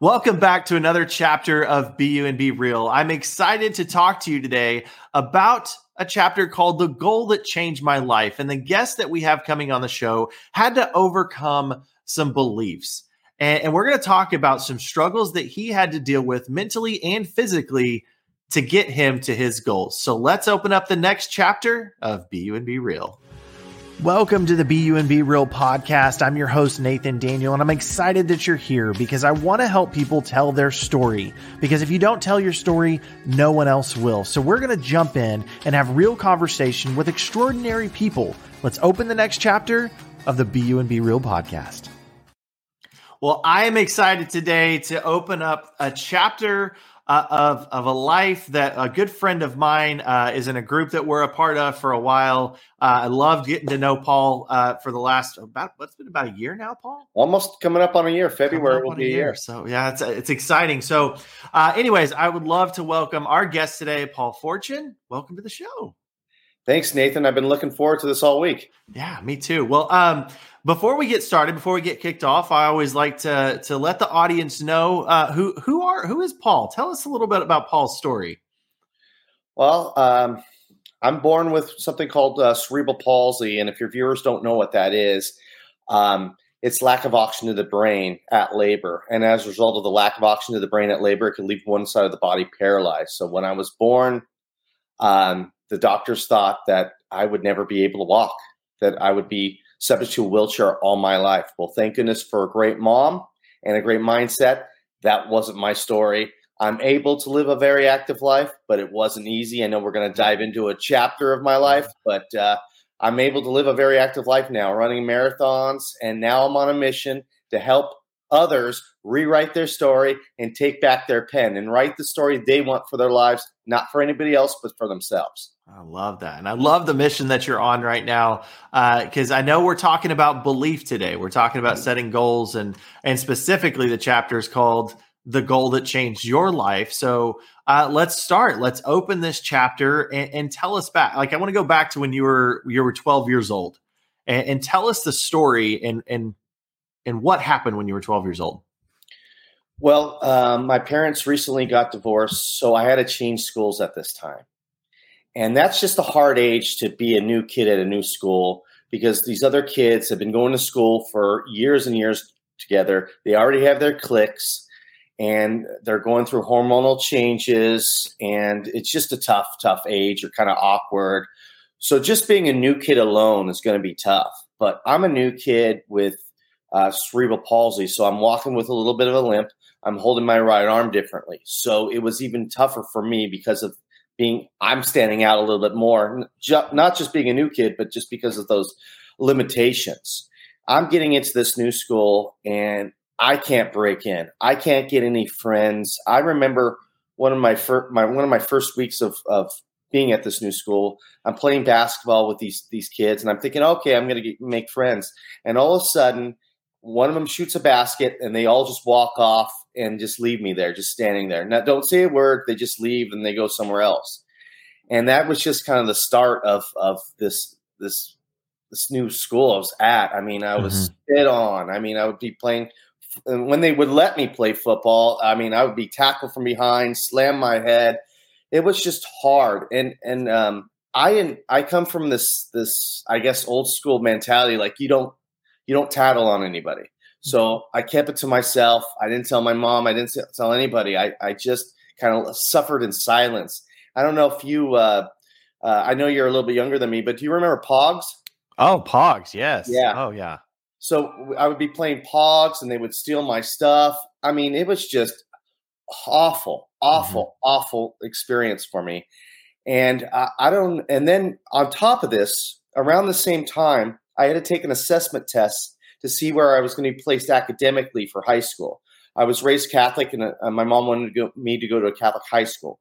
Welcome back to another chapter of Be You and Be Real. I'm excited to talk to you today about a chapter called The Goal That Changed My Life. And the guest that we have coming on the show had to overcome some beliefs. And, and we're going to talk about some struggles that he had to deal with mentally and physically to get him to his goals. So let's open up the next chapter of Be You and Be Real. Welcome to the Be Real podcast. I'm your host, Nathan Daniel, and I'm excited that you're here because I want to help people tell their story. Because if you don't tell your story, no one else will. So we're going to jump in and have real conversation with extraordinary people. Let's open the next chapter of the Be Real podcast. Well, I am excited today to open up a chapter uh, of of a life that a good friend of mine uh, is in a group that we're a part of for a while. Uh, I loved getting to know Paul uh, for the last about what's been about a year now, Paul. Almost coming up on a year. February will be a year. year. So yeah, it's it's exciting. So, uh, anyways, I would love to welcome our guest today, Paul Forchione. Welcome to the show. Thanks, Nathan. I've been looking forward to this all week. Yeah, me too. Well, um, before we get started, before we get kicked off, I always like to to let the audience know uh, who who are who is Paul. Tell us a little bit about Paul's story. Well, um, I'm born with something called uh, cerebral palsy, and if your viewers don't know what that is, um, it's lack of oxygen to the brain at labor, and as a result of the lack of oxygen to the brain at labor, it can leave one side of the body paralyzed. So when I was born, um, the doctors thought that I would never be able to walk, that I would be subject to a wheelchair all my life. Well, thank goodness for a great mom and a great mindset. That wasn't my story. I'm able to live a very active life, but it wasn't easy. I know we're going to dive into a chapter of my life, but uh, I'm able to live a very active life now, running marathons, and now I'm on a mission to help others rewrite their story and take back their pen and write the story they want for their lives, not for anybody else, but for themselves. I love that. And I love the mission that you're on right now. Because uh, I know we're talking about belief today. We're talking about setting goals and and specifically the chapter is called The Goal That Changed Your Life. So uh, let's start. Let's open this chapter and, and, tell us back. Like I want to go back to when you were you were 12 years old and, and tell us the story and and and what happened when you were 12 years old. Well, um, my parents recently got divorced, so I had to change schools at this time. And that's just a hard age to be a new kid at a new school because these other kids have been going to school for years and years together. They already have their cliques and they're going through hormonal changes. And it's just a tough, tough age. You're kind of awkward. So just being a new kid alone is going to be tough. But I'm a new kid with uh, cerebral palsy. So I'm walking with a little bit of a limp. I'm holding my right arm differently. So it was even tougher for me because of being I'm standing out a little bit more, not just being a new kid, but just because of those limitations. I'm getting into this new school and I can't break in. I can't get any friends. I remember one of my first my one of my first weeks of of being at this new school. I'm playing basketball with these these kids, and I'm thinking, okay, I'm going to make friends. And all of a sudden, one of them shoots a basket, and they all just walk off and just leave me there, just standing there. Now, don't say a word. They just leave and they go somewhere else. And that was just kind of the start of of this this this new school I was at. I mean, I was mm-hmm. spit on. I mean, I would be playing and when they would let me play football. I mean, I would be tackled from behind, slam my head. It was just hard. And and um, I I come from this this I guess old school mentality. Like you don't you don't tattle on anybody. So I kept it to myself. I didn't tell my mom. I didn't tell anybody. I, I just kind of suffered in silence. I don't know if you, uh, uh, I know you're a little bit younger than me, but do you remember Pogs? Oh, Pogs. Yes. Yeah. Oh, yeah. So I would be playing Pogs and they would steal my stuff. I mean, it was just awful, awful, mm-hmm. awful experience for me. And I, I don't, and then on top of this, around the same time, I had to take an assessment test to see where I was going to be placed academically for high school. I was raised Catholic, and uh, my mom wanted to go, me to go to a Catholic high school.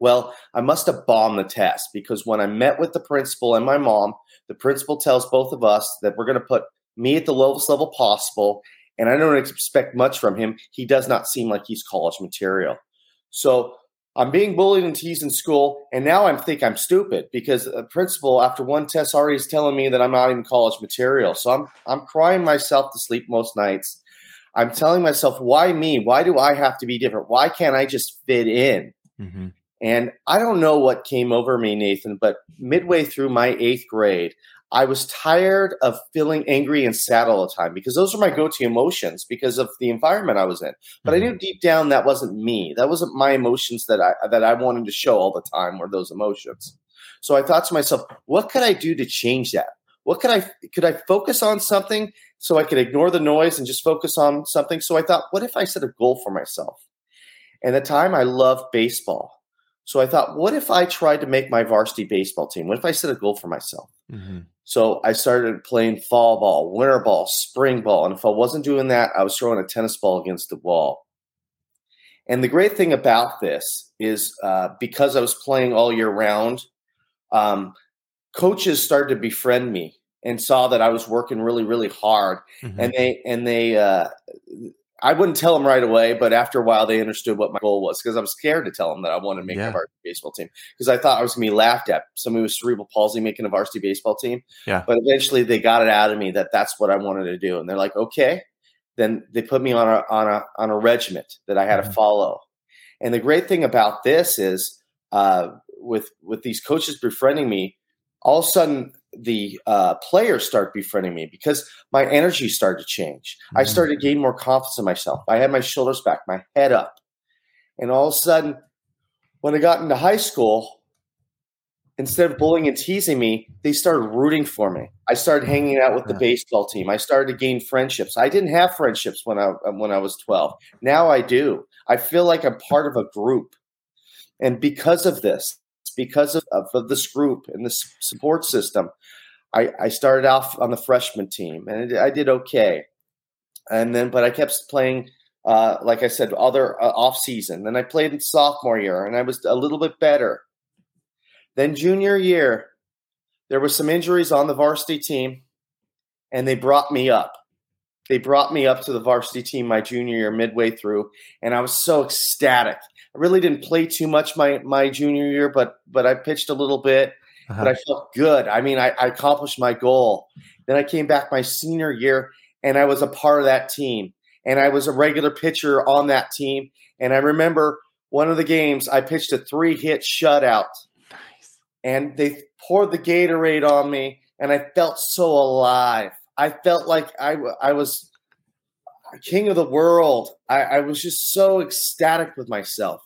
Well, I must have bombed the test because when I met with the principal and my mom, the principal tells both of us that we're going to put me at the lowest level possible, and I don't expect much from him. He does not seem like he's college material. So I'm being bullied and teased in school, and now I think I'm stupid because a principal, after one test, already is telling me that I'm not even college material. So I'm I'm crying myself to sleep most nights. I'm telling myself, why me? Why do I have to be different? Why can't I just fit in? Mm-hmm. And I don't know what came over me, Nathan, but midway through my eighth grade, I was tired of feeling angry and sad all the time because those are my go-to emotions because of the environment I was in. But mm-hmm. I knew deep down that wasn't me. That wasn't my emotions that I that I wanted to show all the time were those emotions. So I thought to myself, what could I do to change that? What could I could I focus on something so I could ignore the noise and just focus on something? So I thought, what if I set a goal for myself? And at the time I loved baseball. So I thought, what if I tried to make my varsity baseball team? What if I set a goal for myself? Mm-hmm. So I started playing fall ball, winter ball, spring ball. And if I wasn't doing that, I was throwing a tennis ball against the wall. And the great thing about this is uh, because I was playing all year round, um, coaches started to befriend me and saw that I was working really, really hard. Mm-hmm. And they and they uh, I wouldn't tell them right away, but after a while, they understood what my goal was because I was scared to tell them that I wanted to make yeah. a varsity baseball team because I thought I was going to be laughed at. Somebody with cerebral palsy making a varsity baseball team. Yeah. But eventually, they got it out of me that that's what I wanted to do, and they're like, "Okay." Then they put me on a on a on a regiment that I had mm-hmm. to follow. And the great thing about this is, uh, with with these coaches befriending me, all of a sudden the uh, players start befriending me because my energy started to change. Mm-hmm. I started to gain more confidence in myself. I had my shoulders back, my head up. And all of a sudden, when I got into high school, instead of bullying and teasing me, they started rooting for me. I started hanging out with the baseball team. I started to gain friendships. I didn't have friendships when I when I was 12. Now I do. I feel like I'm part of a group. And because of this, because of, of this group and this support system, I, I started off on the freshman team and I did okay. And then, but I kept playing, uh, like I said, other uh, off season. Then I played in sophomore year and I was a little bit better. Then junior year, there was some injuries on the varsity team and they brought me up. They brought me up to the varsity team my junior year midway through and I was so ecstatic. Really didn't play too much my my junior year, but but I pitched a little bit. Uh-huh. But I felt good. I mean, I, I accomplished my goal. Then I came back my senior year, and I was a part of that team, and I was a regular pitcher on that team. And I remember one of the games I pitched a three hit shutout, nice. and they poured the Gatorade on me, and I felt so alive. I felt like I I was king of the world. I, I was just so ecstatic with myself.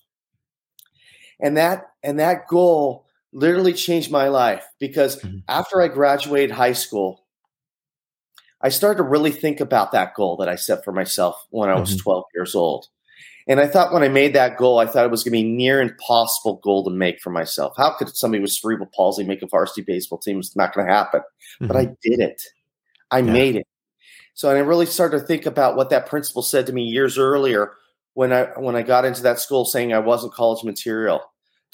And that and that goal literally changed my life because mm-hmm. after I graduated high school, I started to really think about that goal that I set for myself when I was mm-hmm. 12 years old. And I thought when I made that goal, I thought it was going to be near impossible goal to make for myself. How could somebody with cerebral palsy make a varsity baseball team? It's not going to happen. Mm-hmm. But I mm-hmm. did it. I yeah. made it. So I really started to think about what that principal said to me years earlier when I when I got into that school saying I wasn't college material.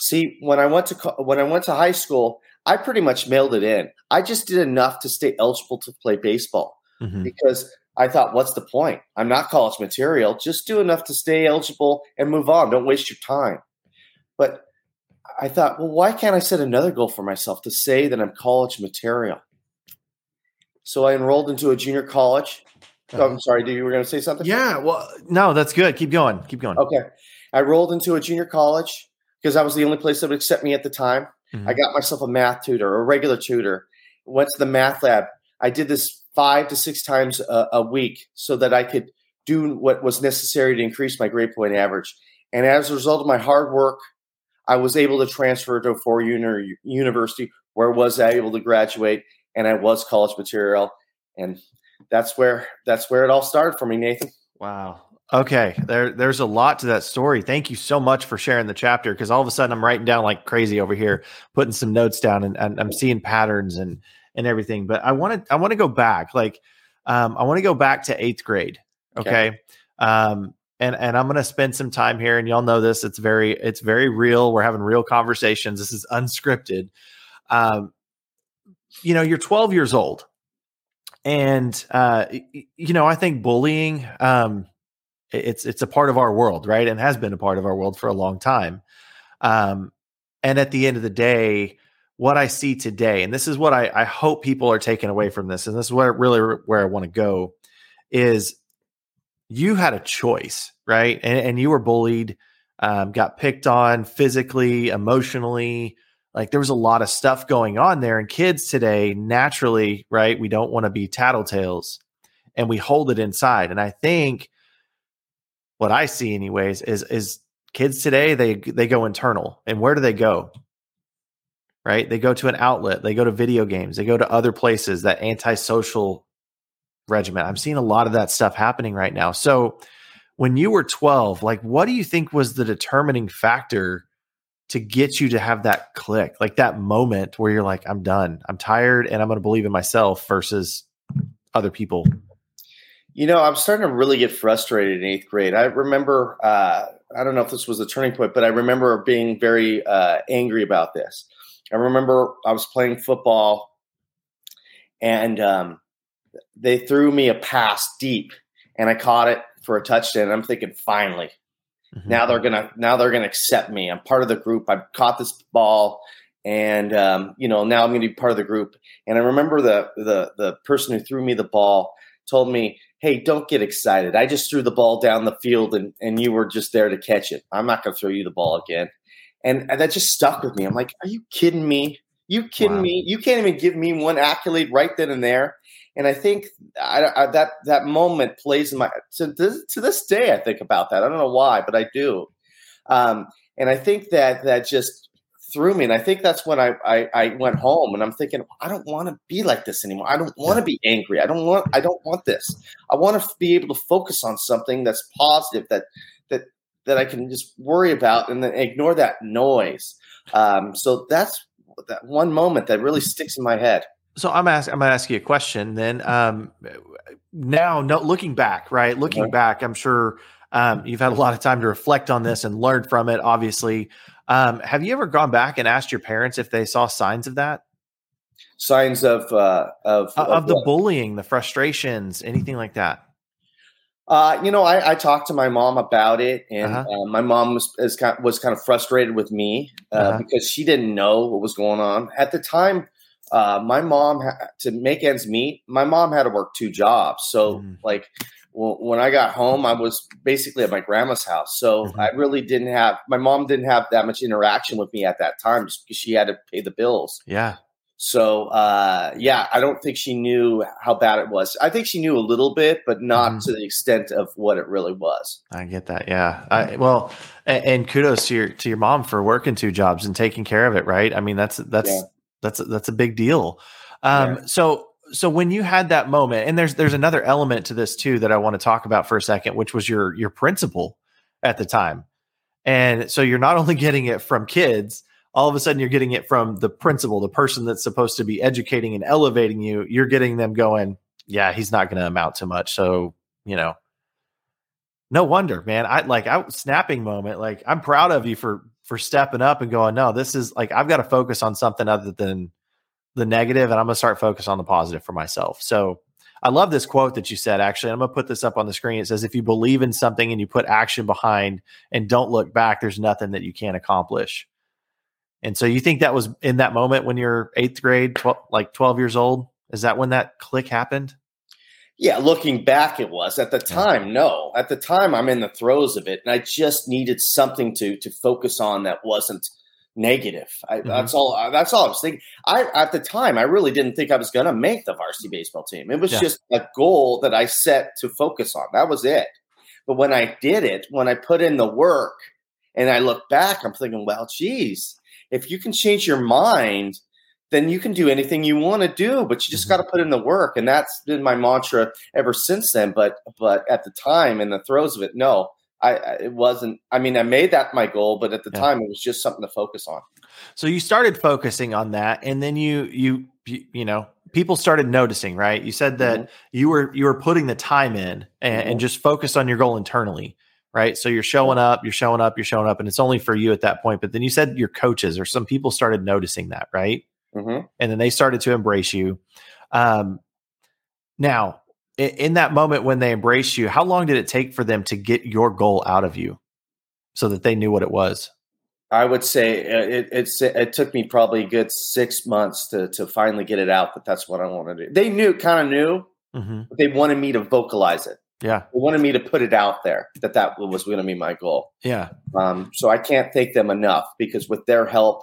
See, when I went to when I went to high school, I pretty much mailed it in. I just did enough to stay eligible to play baseball mm-hmm. because I thought, what's the point? I'm not college material. Just do enough to stay eligible and move on. Don't waste your time. But I thought, well, why can't I set another goal for myself to say that I'm college material? So I enrolled into a junior college. Oh, I'm sorry, you were going to say something? Yeah. Well, no, that's good. Keep going. Keep going. Okay. I rolled into a junior college because I was the only place that would accept me at the time. Mm-hmm. I got myself a math tutor, a regular tutor. Went to the math lab. I did this five to six times a, a week so that I could do what was necessary to increase my grade point average. And as a result of my hard work, I was able to transfer to a four year university where was I able to graduate, and I was college material, and that's where that's where it all started for me, Nathan. Wow, Okay, there there's a lot to that story. Thank you so much for sharing the chapter because all of a sudden I'm writing down like crazy over here, putting some notes down and, and I'm seeing patterns and and everything. But I want to I want to go back. Like um, I want to go back to eighth grade. Okay. okay. Um, and and I'm gonna spend some time here, and y'all know this. It's very it's very real. We're having real conversations. This is unscripted. Um, you know, you're 12 years old, and uh, you know, I think bullying. Um, it's it's a part of our world, right? And has been a part of our world for a long time. Um, and at the end of the day, what I see today, and this is what I, I hope people are taking away from this, and this is where really where I want to go, is you had a choice, right? And, and you were bullied, um, got picked on physically, emotionally. Like there was a lot of stuff going on there. And kids today, naturally, right? We don't want to be tattletales and we hold it inside. And I think what I see, anyways, is is kids today they they go internal. And where do they go? Right? They go to an outlet. They go to video games. They go to other places. That antisocial regiment. I'm seeing a lot of that stuff happening right now. So when you were 12, like what do you think was the determining factor to get you to have that click, like that moment where you're like, I'm done, I'm tired, and I'm going to believe in myself versus other people? You know, I'm starting to really get frustrated in eighth grade. I remember, uh, I don't know if this was a turning point, but I remember being very uh, angry about this. I remember I was playing football and um, they threw me a pass deep and I caught it for a touchdown. I'm thinking, finally, mm-hmm. now they're gonna now they're gonna accept me. I'm part of the group. I caught this ball, and um, you know now I'm gonna be part of the group. And I remember the the the person who threw me the ball told me, "Hey, don't get excited. I just threw the ball down the field, and and you were just there to catch it. I'm not gonna throw you the ball again." And, and that just stuck with me. I'm like, "Are you kidding me? You kidding wow. me? You can't even give me one accolade right then and there." And I think I, I, that that moment plays in my to this, to this day. I think about that. I don't know why, but I do. Um, and I think that that just threw me. And I think that's when I, I, I went home and I'm thinking, I don't want to be like this anymore. I don't want to be angry. I don't want I don't want this. I want to be able to focus on something that's positive that that that I can just worry about and then ignore that noise. Um, so that's that one moment that really sticks in my head so I'm asking. I'm going to ask you a question. Then um, now, no, looking back, right? Looking okay. back, I'm sure um, you've had a lot of time to reflect on this and learn from it. Obviously, um, have you ever gone back and asked your parents if they saw signs of that? Signs of uh, of of, of the bullying, the frustrations, anything like that. Uh, you know, I, I, talked to my mom about it, and uh-huh. uh, my mom was kind of, was kind of frustrated with me uh, uh-huh. because she didn't know what was going on at the time uh, my mom ha- to make ends meet. My mom had to work two jobs, so mm. like when I got home, I was basically at my grandma's house. So mm-hmm. I really didn't have my mom didn't have that much interaction with me at that time just because she had to pay the bills. Yeah. So uh, yeah, I don't think she knew how bad it was. I think she knew a little bit, but not mm. to the extent of what it really was. I get that. Yeah. I, well, and, and, kudos to your to your mom for working two jobs and taking care of it. Right. I mean, that's that's yeah that's a, that's a big deal. Um, yeah. So so when you had that moment, and there's there's another element to this too that I want to talk about for a second, which was your your principal at the time. And so you're not only getting it from kids, all of a sudden you're getting it from the principal, the person that's supposed to be educating and elevating you. You're getting them going, yeah, he's not going to amount to much. So, you know, no wonder, man. I like I snapping moment. Like I'm proud of you for for stepping up and going, no, this is like I've got to focus on something other than the negative, and I'm gonna start focus on the positive for myself. So I love this quote that you said. Actually, I'm gonna put this up on the screen. It says, "If you believe in something and you put action behind and don't look back, there's nothing that you can't accomplish." And so you think that was in that moment when you're eighth grade, 12, like 12 years old? Is that when that click happened? Yeah, looking back, it was. At the time, no. At the time, I'm in the throes of it, and I just needed something to to focus on that wasn't negative. I, mm-hmm. That's all. Uh, that's all I was thinking. I at the time, I really didn't think I was going to make the varsity baseball team. It was yeah. just a goal that I set to focus on. That was it. But when I did it, when I put in the work, and I look back, I'm thinking, well, geez, if you can change your mind then you can do anything you want to do, but you just mm-hmm. got to put in the work. And that's been my mantra ever since then. But but at the time, in the throes of it, no, I, I it wasn't. I mean, I made that my goal, but at the yeah. time, it was just something to focus on. So you started focusing on that, and then you you you, you know people started noticing, right? You said that mm-hmm. you were you were putting the time in and, mm-hmm. and just focused on your goal internally right? So you're showing up, you're showing up, you're showing up, and it's only for you at that point. But then you said your coaches or some people started noticing that, right? mm-hmm. and then they started to embrace you. Um, now, in, in that moment when they embraced you, how long did it take for them to get your goal out of you, so that they knew what it was? I would say uh, it, it's it took me probably a good six months to to finally get it out that that's what I want to do. They knew, kind of knew, mm-hmm. they wanted me to vocalize it. Yeah. They wanted me to put it out there that that was going to be my goal. Yeah. Um, so I can't thank them enough because with their help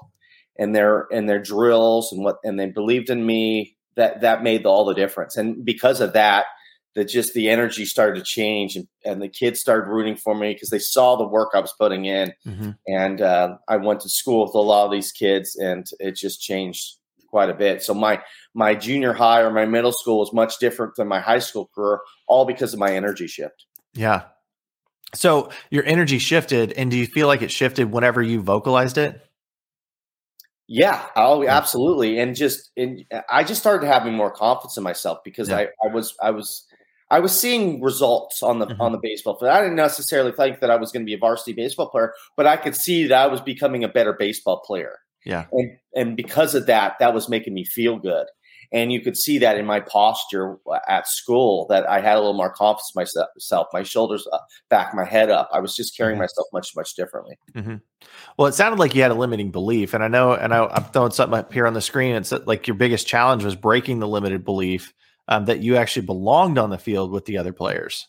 and their and their drills and what and they believed in me that that made all the difference. And because of that, that just the energy started to change and, and the kids started rooting for me because they saw the work I was putting in. Mm-hmm. And uh, I went to school with a lot of these kids and it just changed quite a bit. So my my junior high or my middle school was much different than my high school career, all because of my energy shift. Yeah. So your energy shifted, and do you feel like it shifted whenever you vocalized it? Yeah, oh, absolutely. And just, and I just started having more confidence in myself because yeah. I, I was, I was, I was seeing results on the mm-hmm. on the baseball field. I didn't necessarily think that I was going to be a varsity baseball player, but I could see that I was becoming a better baseball player. Yeah, and and because of that, that was making me feel good. And you could see that in my posture at school that I had a little more confidence myself, my shoulders up, back, my head up. I was just carrying mm-hmm. myself much, much differently. Mm-hmm. Well, it sounded like you had a limiting belief. And I know, and I, am throwing something up here on the screen. It's like your biggest challenge was breaking the limited belief um, that you actually belonged on the field with the other players.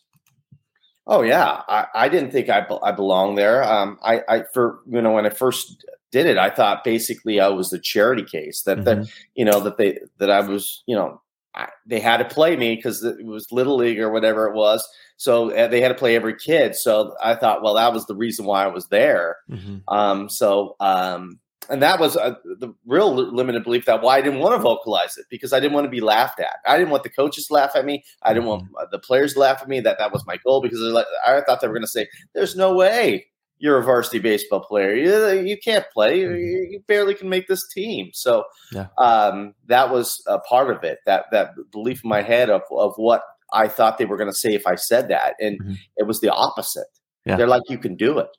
Oh yeah, I, I didn't think I, I belonged there. Um, I, I for you know when I first did it, I thought basically I was the charity case that mm-hmm. that you know that they that I was you know I, they had to play me because it was little league or whatever it was. So uh, they had to play every kid. So I thought, well, that was the reason why I was there. Mm-hmm. Um, so um, and that was uh, the real limited belief that why I didn't want to vocalize it because I didn't want to be laughed at. I didn't want the coaches to laugh at me. I didn't want mm-hmm. the players to laugh at me. That that was my goal because like, I thought they were going to say, "There's no way you're a varsity baseball player. You, you can't play. You, mm-hmm. you barely can make this team. So yeah. um, that was a part of it. That that belief in my head of of what I thought they were going to say if I said that, and mm-hmm. it was the opposite. Yeah. They're like, you can do it.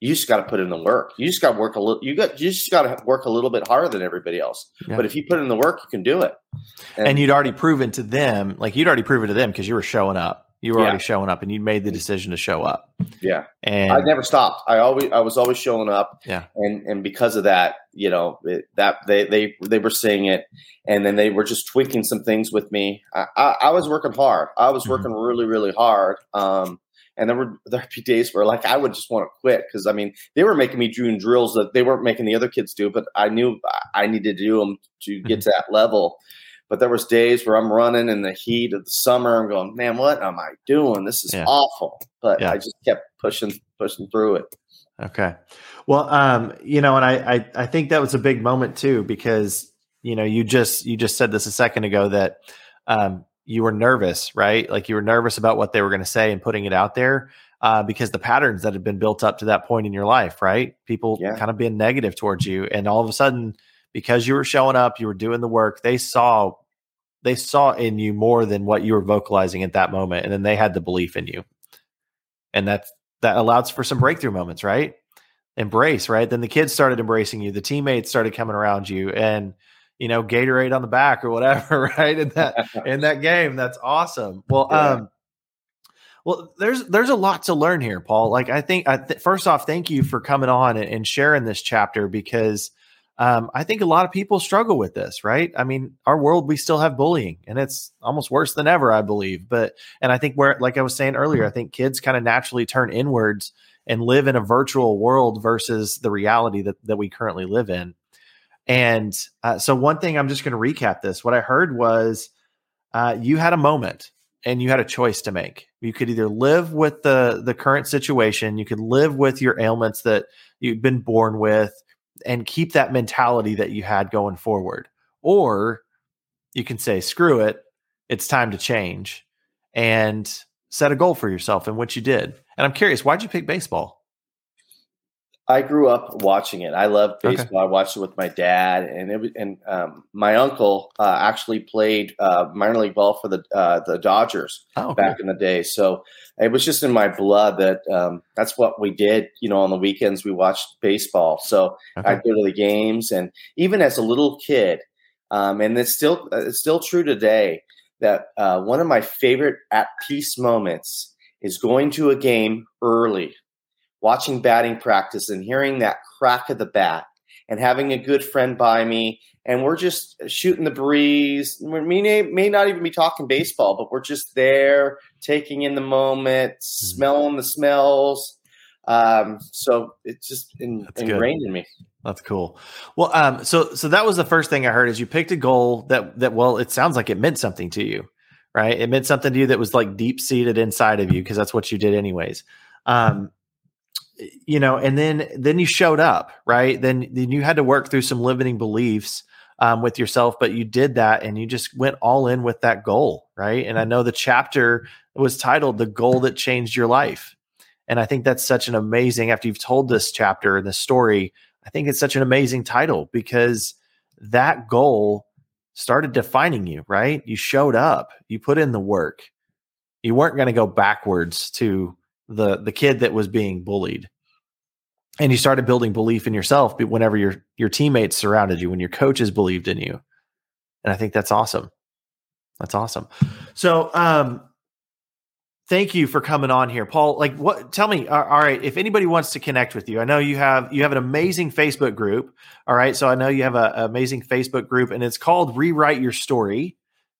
You just got to put in the work. You just got to work a little. You got you just got to work a little bit harder than everybody else. Yeah. But if you put in the work, you can do it. And, and you'd already proven to them, like you'd already proven to them because you were showing up you were yeah. already showing up and you made the decision to show up. Yeah. And I never stopped. I always I was always showing up. Yeah. And and because of that, you know, it, that they they they were seeing it and then they were just tweaking some things with me. I I, I was working hard. I was mm-hmm. working really really hard. Um and there were there'd be days where like I would just want to quit because I mean they were making me doing drills that they weren't making the other kids do, but I knew I needed to do them to get mm-hmm. to that level. But there was days where I'm running in the heat of the summer. I'm going, man, what am I doing? This is yeah. awful. But yeah. I just kept pushing, pushing through it. Okay. Well, um, you know, and I, I, I think that was a big moment too, because, you know, you just, you just said this a second ago that, um, you were nervous, right? Like you were nervous about what they were going to say and putting it out there. Uh, because the patterns that had been built up to that point in your life, right? People yeah. kind of being negative towards you, and all of a sudden, because you were showing up, you were doing the work. They saw they saw in you more than what you were vocalizing at that moment, and then they had the belief in you, and that that allows for some breakthrough moments, right? Embrace, right? Then the kids started embracing you, the teammates started coming around you, and you know Gatorade on the back or whatever, right? In that in that game, that's awesome. Well, yeah. um, well, there's there's a lot to learn here, Paul. Like I think, I th- first off, thank you for coming on and, and sharing this chapter because um, I think a lot of people struggle with this, right? I mean, our world, we still have bullying and it's almost worse than ever, I believe. But, and I think where, like I was saying earlier, I think kids kind of naturally turn inwards and live in a virtual world versus the reality that, that we currently live in. And uh, so, one thing I'm just going to recap this what I heard was uh, you had a moment and you had a choice to make. You could either live with the the current situation, you could live with your ailments that you've been born with, and keep that mentality that you had going forward. Or you can say, screw it, it's time to change and set a goal for yourself and what you did. And I'm curious, why'd you pick baseball? I grew up watching it. I loved baseball. Okay. I watched it with my dad, and it was, and um, my uncle uh, actually played uh, minor league ball for the uh, the Dodgers oh, back in the day. So it was just in my blood that um, that's what we did. You know, on the weekends we watched baseball. So okay. I'd go to the games, and even as a little kid, um, and it's still it's still true today that uh, one of my favorite at peace moments is going to a game early watching batting practice and hearing that crack of the bat and having a good friend by me. And we're just shooting the breeze. We may, may not even be talking baseball, but we're just there, taking in the moment, mm-hmm. smelling the smells. Um, so it's just in, ingrained good. in me. That's cool. Well, um, so so that was the first thing I heard is you picked a goal that that well, it sounds like it meant something to you, right? It meant something to you that was like deep seated inside of you because that's what you did anyways. Um, you know, and then then you showed up, right? Then then you had to work through some limiting beliefs um, with yourself, but you did that and you just went all in with that goal, right? And I know the chapter was titled "The Goal That Changed Your Life," and I think that's such an amazing. After you've told this chapter and this story I think it's such an amazing title because that goal started defining you, right? You showed up, you put in the work. You weren't going to go backwards to the the kid that was being bullied. And you started building belief in yourself whenever your your teammates surrounded you, when your coaches believed in you. And I think that's awesome. That's awesome. So, um, thank you for coming on here paul like what tell me all right if anybody wants to connect with you i know you have you have an amazing facebook group all right so i know you have an amazing facebook group and it's called rewrite your story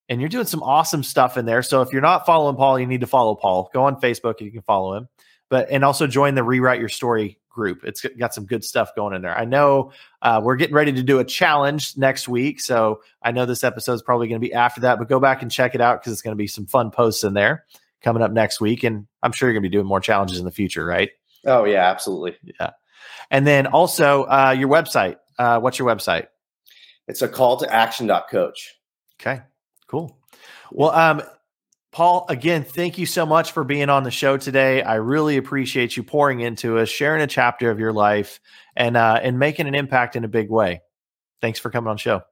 and you're doing some awesome stuff in there so if you're not following paul you need to follow paul go on facebook and you can follow him but and also join the rewrite your story group it's got some good stuff going in there i know uh, we're getting ready to do a challenge next week so i know this episode is probably going to be after that but go back and check it out because it's going to be some fun posts in there coming up next week. And I'm sure you're going to be doing more challenges in the future, right? Oh, yeah, absolutely. Yeah. And then also uh, your website. Uh, what's your website? It's a call to action.coach. Okay, cool. Well, um, Paul, again, thank you so much for being on the show today. I really appreciate you pouring into us, sharing a chapter of your life, and uh, and making an impact in a big way. Thanks for coming on show.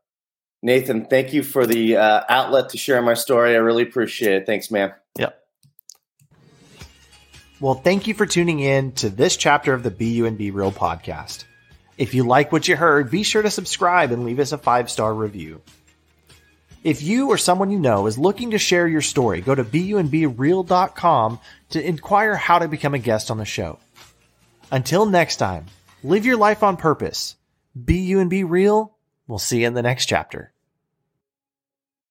Nathan, thank you for the uh, outlet to share my story. I really appreciate it. Thanks, man. Yep. Well, thank you for tuning in to this chapter of the Be You and Be Real podcast. If you like what you heard, be sure to subscribe and leave us a five star review. If you or someone you know is looking to share your story, go to buandbereal.com to inquire how to become a guest on the show. Until next time, live your life on purpose. Be you and be real. We'll see you in the next chapter.